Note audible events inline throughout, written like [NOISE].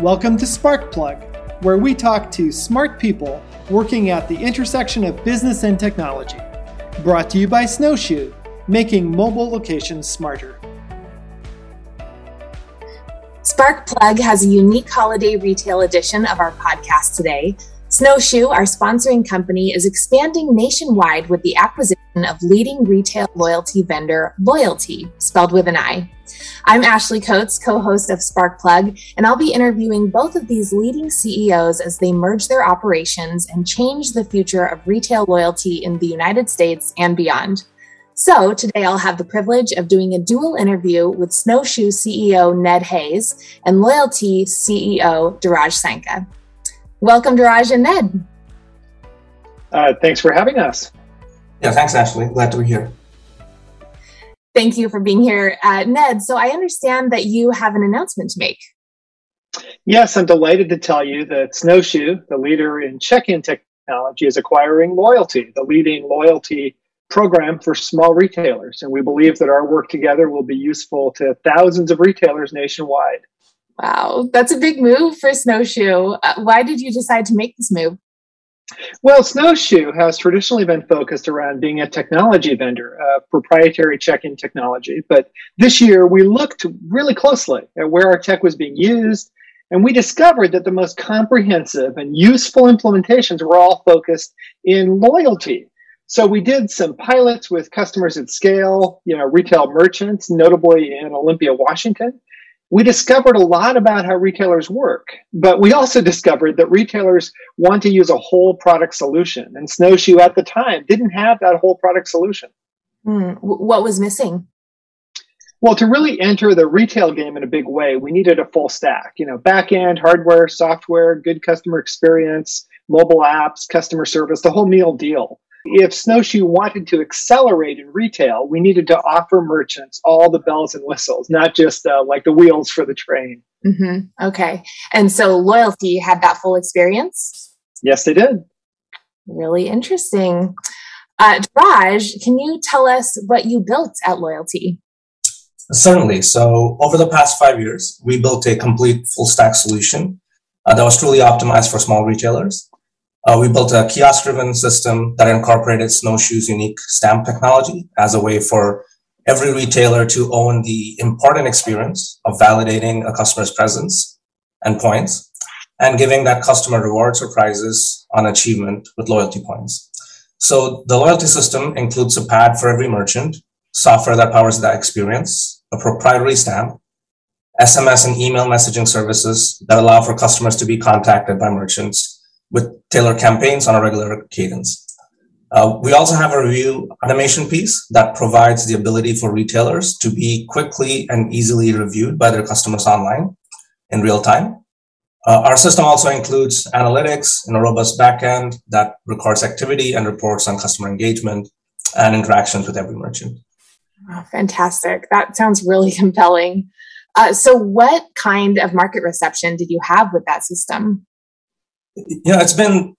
Welcome to Sparkplug, where we talk to smart people working at the intersection of business and technology. Brought to you by Snowshoe, making mobile locations smarter. Sparkplug has a unique holiday retail edition of our podcast today. Snowshoe, our sponsoring company, is expanding nationwide with the acquisition of leading retail loyalty vendor Loyalti, spelled with an I. I'm Ashley Coates, co host of Sparkplug, and I'll be interviewing both of these leading CEOs as they merge their operations and change the future of retail loyalty in the United States and beyond. So, today I'll have the privilege of doing a dual interview with Snowshoe CEO Ned Hayes and Loyalti CEO Dheeraj Sankha. Welcome, Dheeraj and Ned. Uh, thanks for having us. Yeah, thanks, Ashley. Glad to be here. Thank you for being here, uh, Ned. So I understand that you have an announcement to make. Yes, I'm delighted to tell you that Snowshoe, the leader in check-in technology, is acquiring Loyalti, the leading loyalty program for small retailers. And we believe that our work together will be useful to thousands of retailers nationwide. Wow, that's a big move for Snowshoe. Uh, why did you decide to make this move? Well, Snowshoe has traditionally been focused around being a technology vendor, uh, proprietary check in technology. But this year, we looked really closely at where our tech was being used, and we discovered that the most comprehensive and useful implementations were all focused in loyalty. So we did some pilots with customers at scale, you know, retail merchants, notably in Olympia, Washington we discovered a lot about how retailers work, but we also discovered that retailers want to use a whole product solution. And Snowshoe at the time didn't have that whole product solution. Mm, what was missing? Well, to really enter the retail game in a big way, we needed a full stack, you know, back end, hardware, software, good customer experience, mobile apps, customer service, the whole meal deal if Snowshoe wanted to accelerate in retail, we needed to offer merchants all the bells and whistles, not just uh, like the wheels for the train. Mm-hmm. Okay. And so Loyalti had that full experience? Yes, they did. Really interesting. Uh, Raj, can you tell us what you built at Loyalti? Certainly. So, over the past five years, we built a complete full stack solution uh, that was truly optimized for small retailers. Uh, we built a kiosk driven system that incorporated Snowshoe's unique stamp technology as a way for every retailer to own the important experience of validating a customer's presence and points and giving that customer rewards or prizes on achievement with loyalty points. So the loyalty system includes a pad for every merchant, software that powers that experience, a proprietary stamp, SMS and email messaging services that allow for customers to be contacted by merchants with tailored campaigns on a regular cadence. Uh, we also have a review automation piece that provides the ability for retailers to be quickly and easily reviewed by their customers online in real time. Uh, our system also includes analytics and a robust backend that records activity and reports on customer engagement and interactions with every merchant. Oh, fantastic. That sounds really [LAUGHS] compelling. Uh, so, what kind of market reception did you have with that system? You know, it's been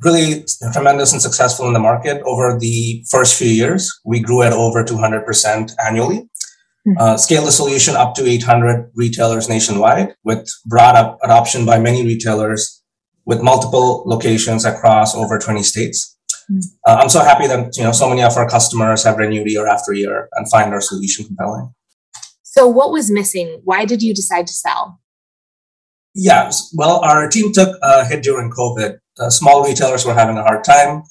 really tremendous and successful in the market over the first few years. We grew at over 200% annually. Mm-hmm. Uh, scale the solution up to 800 retailers nationwide with broad up adoption by many retailers with multiple locations across over 20 states. Mm-hmm. Uh, I'm so happy that you know so many of our customers have renewed year after year and find our solution compelling. So, what was missing? Why did you decide to sell? Yeah, well, our team took a hit during COVID. Uh, small retailers were having a hard time.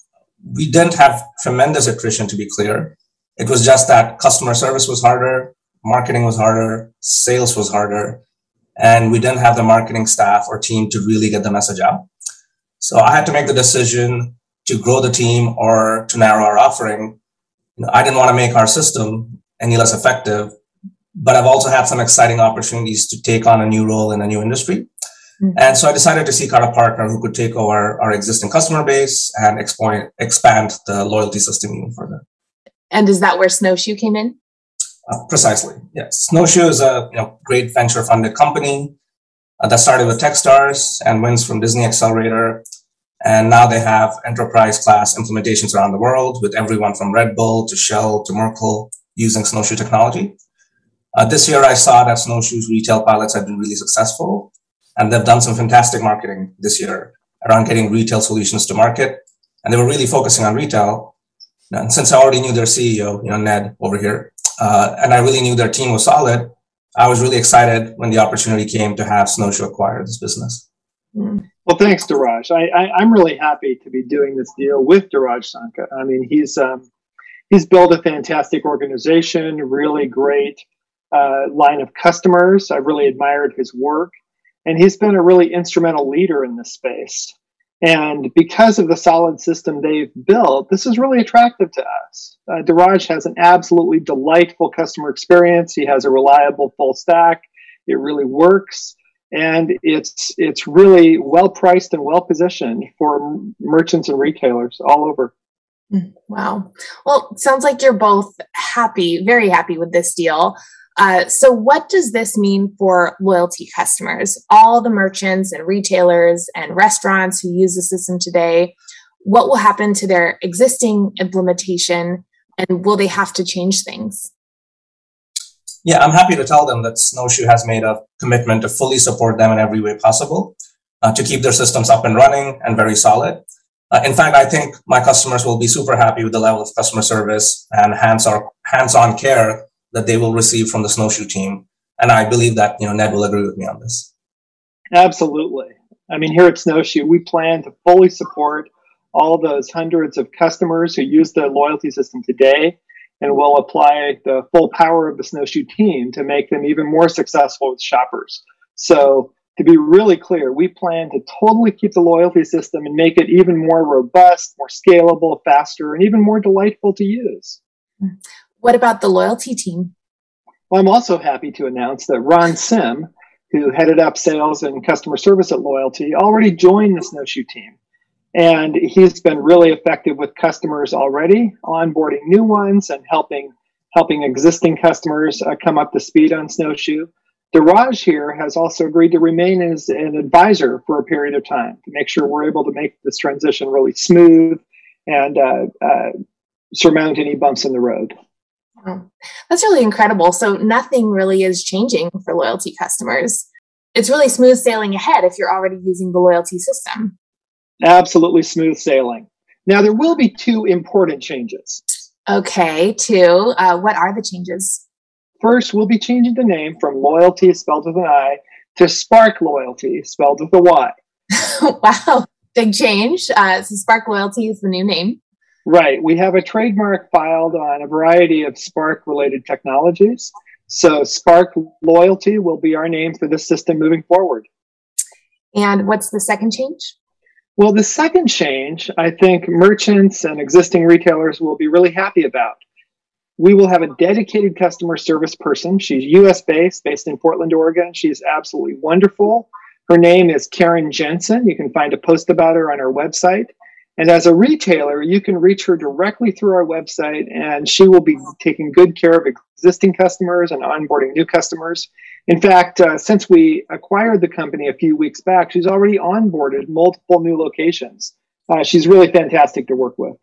We didn't have tremendous attrition, to be clear. It was just that customer service was harder, marketing was harder, sales was harder, and we didn't have the marketing staff or team to really get the message out. So I had to make the decision to grow the team or to narrow our offering. You know, I didn't want to make our system any less effective, but I've also had some exciting opportunities to take on a new role in a new industry. Mm-hmm. And so I decided to seek out a partner who could take over our existing customer base and expand, expand the loyalty system even further. And is that where Snowshoe came in? Uh, precisely, yes. Snowshoe is a you know, great venture funded company uh, that started with Techstars and wins from Disney Accelerator. And now they have enterprise class implementations around the world with everyone from Red Bull to Shell to Merkle using Snowshoe technology. Uh, this year, I saw that Snowshoe's retail pilots had been really successful and they've done some fantastic marketing this year around getting retail solutions to market. And they were really focusing on retail. And since I already knew their CEO, you know, Ned over here, uh, and I really knew their team was solid, I was really excited when the opportunity came to have Snowshoe acquire this business. Mm. Well, thanks, Dheeraj. I, am really happy to be doing this deal with Dheeraj Sanka. I mean, he's um, he's built a fantastic organization, really great uh, line of customers. I've really admired his work, and he's been a really instrumental leader in this space. And because of the solid system they've built, this is really attractive to us. Uh, Dheeraj has an absolutely delightful customer experience. He has a reliable full stack. It really works, and it's it's really well priced and well positioned for merchants and retailers all over. Mm, wow. Well, sounds like you're both happy, very happy with this deal. Uh, so, what does this mean for loyalty customers? All the merchants and retailers and restaurants who use the system today, what will happen to their existing implementation and will they have to change things? Yeah, I'm happy to tell them that Snowshoe has made a commitment to fully support them in every way possible uh, to keep their systems up and running and very solid. Uh, in fact, I think my customers will be super happy with the level of customer service and hands-on, hands-on care that they will receive from the snowshoe team. And I believe that, you know, Ned will agree with me on this. Absolutely. I mean, here at Snowshoe, we plan to fully support all those hundreds of customers who use the loyalty system today, and we'll apply the full power of the Snowshoe team to make them even more successful with shoppers. So, to be really clear, we plan to totally keep the loyalty system and make it even more robust, more scalable, faster, and even more delightful to use. What about the loyalty team? Well, I'm also happy to announce that Ron Sim, who headed up sales and customer service at Loyalti, already joined the Snowshoe team. And he's been really effective with customers already, onboarding new ones and helping helping existing customers uh, come up to speed on Snowshoe. Dheeraj here has also agreed to remain as an advisor for a period of time to make sure we're able to make this transition really smooth and uh, uh, surmount any bumps in the road. That's really incredible. So nothing really is changing for loyalty customers. It's really smooth sailing ahead if you're already using the loyalty system. Absolutely smooth sailing. Now, there will be two important changes. Okay, two. Uh, what are the changes? First, we'll be changing the name from Loyalti, spelled with an I, to Spark Loyalty, spelled with a Y. [LAUGHS] wow, big change. Uh, so, Spark Loyalty is the new name. Right. We have a trademark filed on a variety of Spark related technologies. So Spark Loyalty will be our name for this system moving forward. And what's the second change? Well, the second change, I think merchants and existing retailers will be really happy about. We will have a dedicated customer service person. She's US based, based in Portland, Oregon. She's absolutely wonderful. Her name is Karen Jensen. You can find a post about her on our website. And as a retailer, you can reach her directly through our website, and she will be taking good care of existing customers and onboarding new customers. In fact, uh, since we acquired the company a few weeks back, she's already onboarded multiple new locations. Uh, she's really fantastic to work with.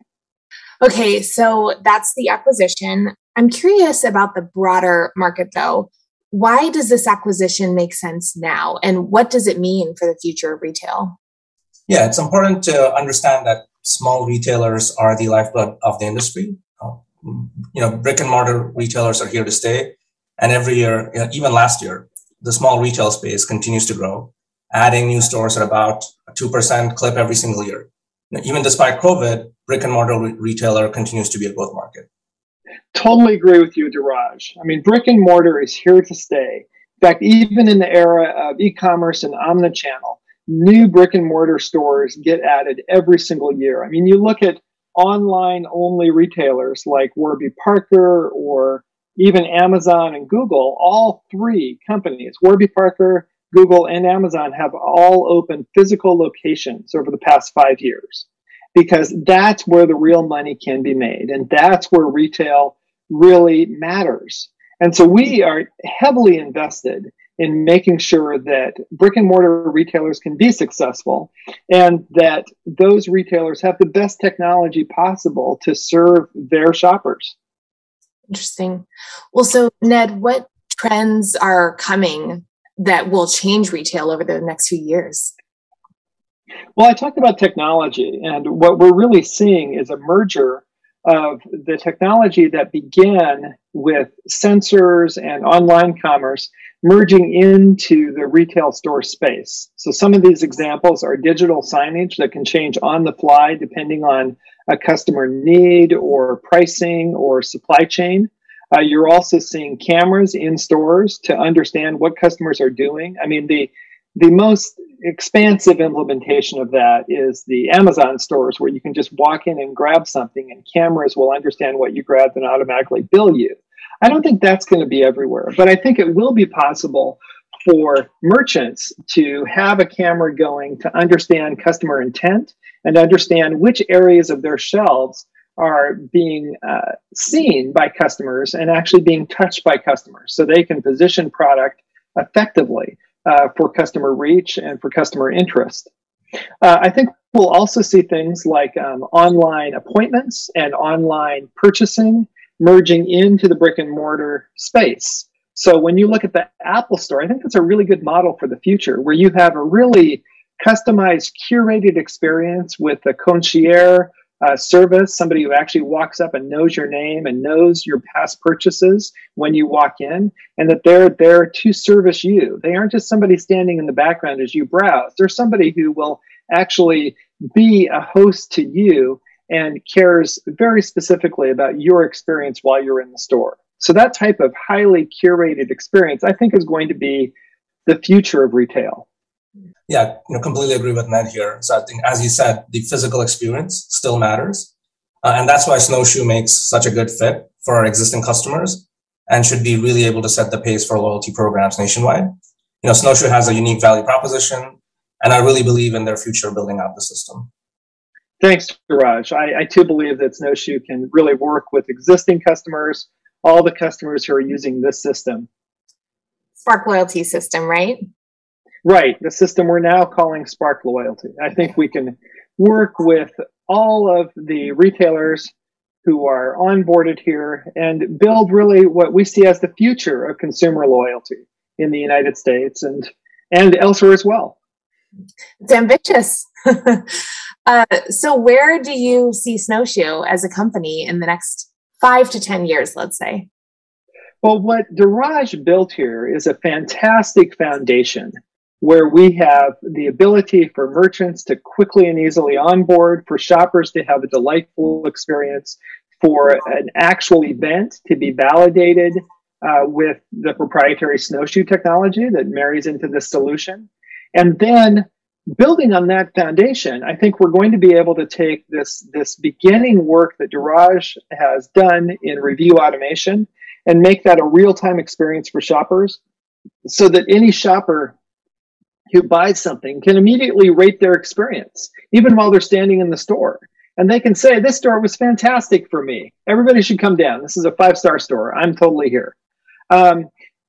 Okay, so that's the acquisition. I'm curious about the broader market, though. Why does this acquisition make sense now, and what does it mean for the future of retail? Yeah, it's important to understand that small retailers are the lifeblood of the industry. Uh, you know, brick and mortar retailers are here to stay. And every year, even last year, the small retail space continues to grow, adding new stores at about a 2% clip every single year. Even despite COVID, brick and mortar re- retailer continues to be a growth market. Totally agree with you, Dheeraj. I mean, brick and mortar is here to stay. In fact, even in the era of e-commerce and omnichannel, new brick and mortar stores get added every single year. I mean, you look at online only retailers like Warby Parker or even Amazon and Google, all three companies, Warby Parker, Google, and Amazon, have all opened physical locations over the past five years because that's where the real money can be made. And that's where retail really matters. And so we are heavily invested in making sure that brick and mortar retailers can be successful and that those retailers have the best technology possible to serve their shoppers. Interesting. Well, so Ned, what trends are coming that will change retail over the next few years? Well, I talked about technology, and what we're really seeing is a merger of the technology that began with sensors and online commerce merging into the retail store space. So, some of these examples are digital signage that can change on the fly depending on a customer need or pricing or supply chain. Uh, you're also seeing cameras in stores to understand what customers are doing. I mean, the the most expansive implementation of that is the Amazon stores where you can just walk in and grab something and cameras will understand what you grabbed and automatically bill you. I don't think that's going to be everywhere, but I think it will be possible for merchants to have a camera going to understand customer intent and understand which areas of their shelves are being uh, seen by customers and actually being touched by customers so they can position product effectively uh, for customer reach and for customer interest. Uh, I think we'll also see things like um, online appointments and online purchasing merging into the brick and mortar space. So when you look at the Apple Store, I think that's a really good model for the future where you have a really customized, curated experience with a concierge uh, service, somebody who actually walks up and knows your name and knows your past purchases when you walk in, and that they're there to service you. They aren't just somebody standing in the background as you browse. They're somebody who will actually be a host to you and cares very specifically about your experience while you're in the store. So that type of highly curated experience, I think, is going to be the future of retail. Yeah, you know, completely agree with Ned here. So I think, as you said, the physical experience still matters, uh, and that's why Snowshoe makes such a good fit for our existing customers, and should be really able to set the pace for loyalty programs nationwide. You know, Snowshoe has a unique value proposition, and I really believe in their future building out the system. Thanks, Raj. I, I too believe that Snowshoe can really work with existing customers, all the customers who are using this system. Spark loyalty system, right? Right, the system we're now calling Spark Loyalty. I think we can work with all of the retailers who are onboarded here and build really what we see as the future of consumer loyalty in the United States and and elsewhere as well. It's ambitious. [LAUGHS] uh, so, where do you see Snowshoe as a company in the next five to ten years? Let's say. Well, what Dheeraj built here is a fantastic foundation where we have the ability for merchants to quickly and easily onboard, for shoppers to have a delightful experience, for an actual event to be validated uh, with the proprietary snowshoe technology that marries into this solution. And then building on that foundation, I think we're going to be able to take this, this beginning work that Dheeraj has done in review automation and make that a real time experience for shoppers so that any shopper who buys something can immediately rate their experience, even while they're standing in the store. And they can say, This store was fantastic for me. Everybody should come down. This is a five star store. I'm totally here. Um,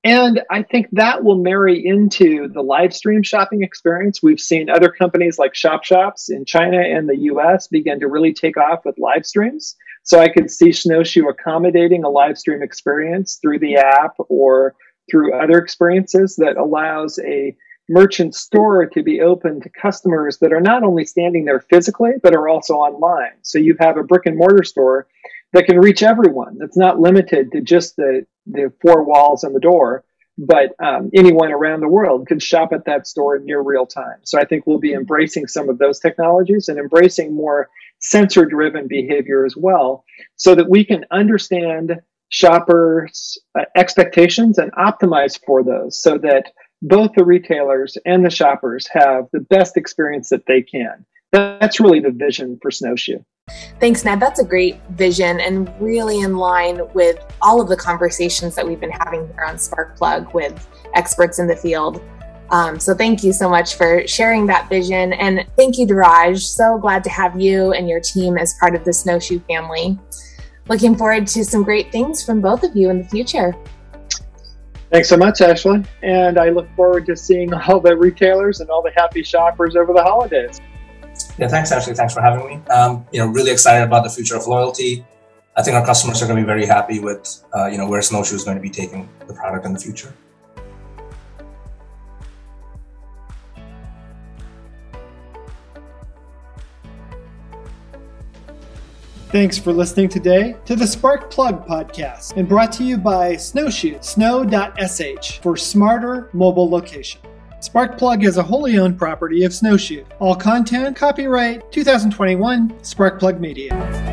and I think that will marry into the live stream shopping experience. We've seen other companies like ShopShops in China and the US begin to really take off with live streams. So I could see Snowshoe accommodating a live stream experience through the app or through other experiences that allows a merchant store to be open to customers that are not only standing there physically, but are also online. So you have a brick and mortar store that can reach everyone. That's not limited to just the, the four walls and the door, but um, anyone around the world can shop at that store near real time. So I think we'll be embracing some of those technologies and embracing more sensor driven behavior as well so that we can understand shoppers' uh, expectations and optimize for those so that both the retailers and the shoppers have the best experience that they can. That's really the vision for Snowshoe. Thanks, Ned. That's a great vision and really in line with all of the conversations that we've been having here on Sparkplug with experts in the field. Um, so thank you so much for sharing that vision. And thank you, Dheeraj. So glad to have you and your team as part of the Snowshoe family. Looking forward to some great things from both of you in the future. Thanks so much, Ashley. And I look forward to seeing all the retailers and all the happy shoppers over the holidays. Yeah, thanks, Ashley. Thanks for having me. Um, you know, really excited about the future of loyalty. I think our customers are going to be very happy with, uh, you know, where Snowshoe is going to be taking the product in the future. Thanks for listening today to the Spark Plug podcast and brought to you by Snowshoe, snow.sh for smarter mobile location. Sparkplug is a wholly owned property of Snowshoe. All content, copyright 2021, Sparkplug Media.